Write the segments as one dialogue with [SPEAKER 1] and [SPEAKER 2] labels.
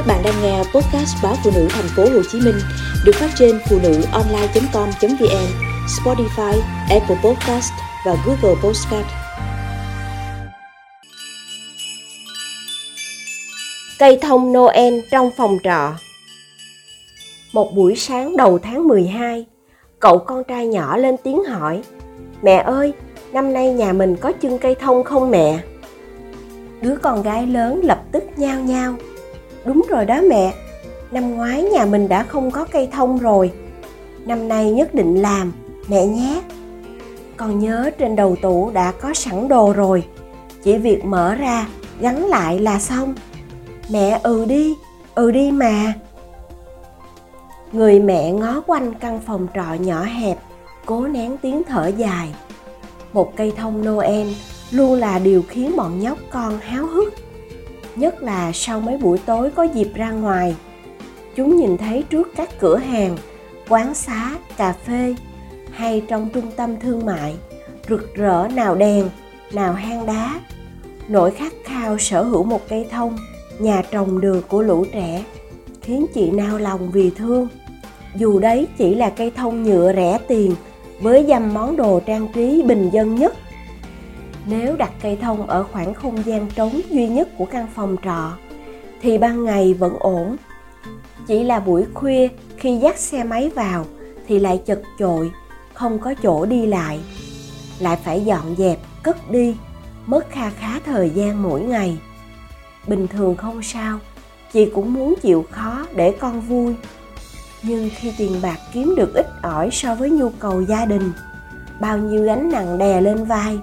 [SPEAKER 1] Các bạn đang nghe podcast báo phụ nữ thành phố Hồ Chí Minh được phát trên phụ nữ online.com.vn, Spotify, Apple Podcast và Google Podcast.
[SPEAKER 2] Cây thông Noel trong phòng trọ Một buổi sáng đầu tháng 12, cậu con trai nhỏ lên tiếng hỏi Mẹ ơi, năm nay nhà mình có chưng cây thông không mẹ? Đứa con gái lớn lập tức nhao nhao Đúng rồi đó mẹ, năm ngoái nhà mình đã không có cây thông rồi. Năm nay nhất định làm, mẹ nhé. Con nhớ trên đầu tủ đã có sẵn đồ rồi, chỉ việc mở ra, gắn lại là xong. Mẹ ừ đi, ừ đi mà. Người mẹ ngó quanh căn phòng trọ nhỏ hẹp, cố nén tiếng thở dài. Một cây thông Noel luôn là điều khiến bọn nhóc con háo hức nhất là sau mấy buổi tối có dịp ra ngoài. Chúng nhìn thấy trước các cửa hàng, quán xá, cà phê hay trong trung tâm thương mại, rực rỡ nào đèn, nào hang đá. Nỗi khát khao sở hữu một cây thông, nhà trồng đường của lũ trẻ, khiến chị nao lòng vì thương. Dù đấy chỉ là cây thông nhựa rẻ tiền, với dăm món đồ trang trí bình dân nhất nếu đặt cây thông ở khoảng không gian trống duy nhất của căn phòng trọ, thì ban ngày vẫn ổn. Chỉ là buổi khuya, khi dắt xe máy vào, thì lại chật chội, không có chỗ đi lại. Lại phải dọn dẹp, cất đi, mất kha khá thời gian mỗi ngày. Bình thường không sao, chị cũng muốn chịu khó để con vui. Nhưng khi tiền bạc kiếm được ít ỏi so với nhu cầu gia đình, bao nhiêu gánh nặng đè lên vai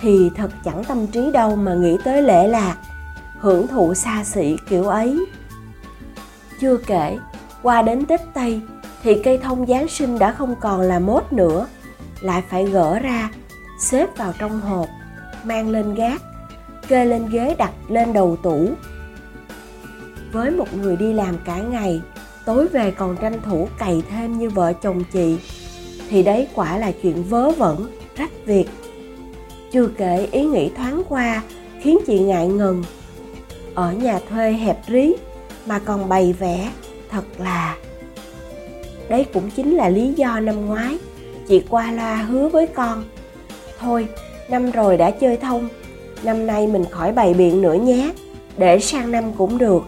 [SPEAKER 2] thì thật chẳng tâm trí đâu mà nghĩ tới lễ lạc, hưởng thụ xa xỉ kiểu ấy. Chưa kể, qua đến tết tây thì cây thông giáng sinh đã không còn là mốt nữa, lại phải gỡ ra, xếp vào trong hộp, mang lên gác, kê lên ghế đặt lên đầu tủ. Với một người đi làm cả ngày, tối về còn tranh thủ cày thêm như vợ chồng chị, thì đấy quả là chuyện vớ vẩn, rách việc chưa kể ý nghĩ thoáng qua khiến chị ngại ngần. Ở nhà thuê hẹp rí mà còn bày vẽ, thật là. Đấy cũng chính là lý do năm ngoái chị qua loa hứa với con. Thôi, năm rồi đã chơi thông, năm nay mình khỏi bày biện nữa nhé, để sang năm cũng được.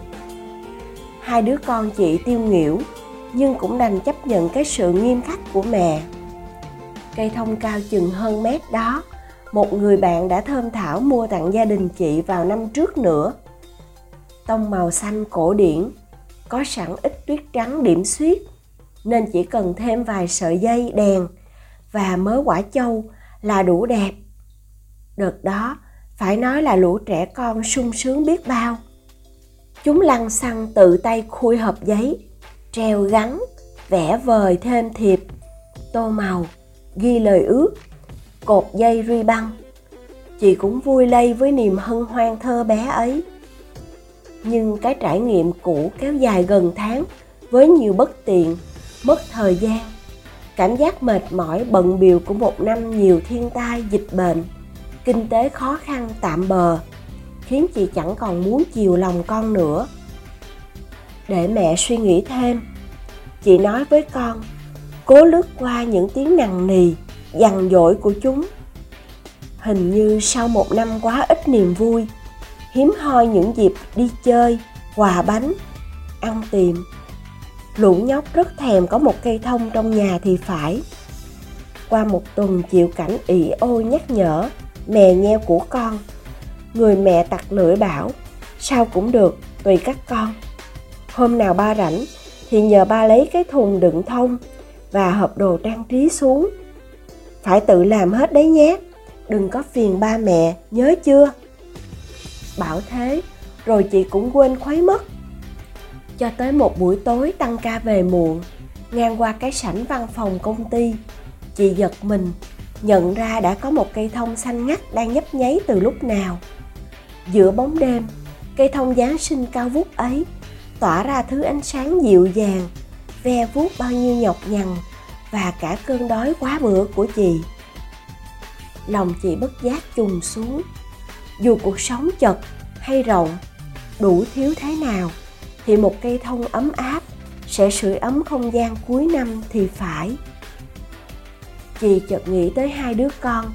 [SPEAKER 2] Hai đứa con chị tiêu nghỉu, nhưng cũng đành chấp nhận cái sự nghiêm khắc của mẹ. Cây thông cao chừng hơn mét đó một người bạn đã thơm thảo mua tặng gia đình chị vào năm trước nữa. Tông màu xanh cổ điển, có sẵn ít tuyết trắng điểm xuyết, nên chỉ cần thêm vài sợi dây đèn và mớ quả châu là đủ đẹp. Đợt đó, phải nói là lũ trẻ con sung sướng biết bao. Chúng lăn xăng tự tay khui hộp giấy, treo gắn, vẽ vời thêm thiệp, tô màu, ghi lời ước cột dây ruy băng. Chị cũng vui lây với niềm hân hoan thơ bé ấy. Nhưng cái trải nghiệm cũ kéo dài gần tháng, với nhiều bất tiện, mất thời gian. Cảm giác mệt mỏi, bận biều của một năm nhiều thiên tai, dịch bệnh. Kinh tế khó khăn tạm bờ, khiến chị chẳng còn muốn chiều lòng con nữa. Để mẹ suy nghĩ thêm, chị nói với con, cố lướt qua những tiếng nằng nì dằn dỗi của chúng. Hình như sau một năm quá ít niềm vui, hiếm hoi những dịp đi chơi quà bánh, ăn tiệm, lũ nhóc rất thèm có một cây thông trong nhà thì phải. Qua một tuần chịu cảnh ỉ ôi nhắc nhở, mè nheo của con, người mẹ tặc lưỡi bảo, sao cũng được, tùy các con. Hôm nào ba rảnh thì nhờ ba lấy cái thùng đựng thông và hộp đồ trang trí xuống phải tự làm hết đấy nhé. Đừng có phiền ba mẹ, nhớ chưa? Bảo thế, rồi chị cũng quên khuấy mất. Cho tới một buổi tối tăng ca về muộn, ngang qua cái sảnh văn phòng công ty, chị giật mình, nhận ra đã có một cây thông xanh ngắt đang nhấp nháy từ lúc nào. Giữa bóng đêm, cây thông giáng sinh cao vút ấy tỏa ra thứ ánh sáng dịu dàng, ve vuốt bao nhiêu nhọc nhằn và cả cơn đói quá bữa của chị. Lòng chị bất giác trùng xuống. Dù cuộc sống chật hay rộng, đủ thiếu thế nào, thì một cây thông ấm áp sẽ sưởi ấm không gian cuối năm thì phải. Chị chợt nghĩ tới hai đứa con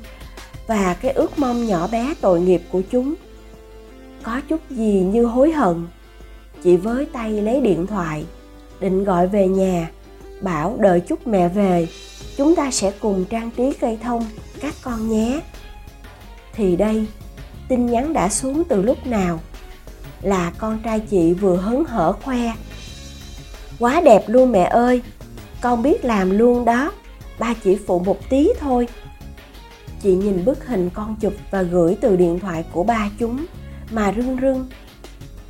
[SPEAKER 2] và cái ước mong nhỏ bé tội nghiệp của chúng. Có chút gì như hối hận, chị với tay lấy điện thoại, định gọi về nhà bảo đợi chút mẹ về, chúng ta sẽ cùng trang trí cây thông, các con nhé. Thì đây, tin nhắn đã xuống từ lúc nào? Là con trai chị vừa hớn hở khoe. Quá đẹp luôn mẹ ơi, con biết làm luôn đó, ba chỉ phụ một tí thôi. Chị nhìn bức hình con chụp và gửi từ điện thoại của ba chúng, mà rưng rưng.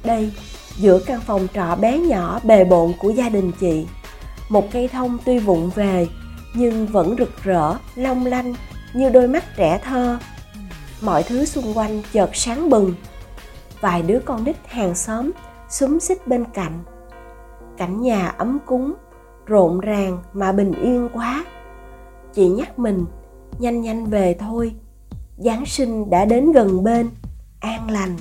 [SPEAKER 2] Đây, giữa căn phòng trọ bé nhỏ bề bộn của gia đình chị một cây thông tuy vụng về, nhưng vẫn rực rỡ, long lanh, như đôi mắt trẻ thơ. Mọi thứ xung quanh chợt sáng bừng. Vài đứa con nít hàng xóm xúm xích bên cạnh. Cảnh nhà ấm cúng, rộn ràng mà bình yên quá. Chị nhắc mình, nhanh nhanh về thôi. Giáng sinh đã đến gần bên, an lành.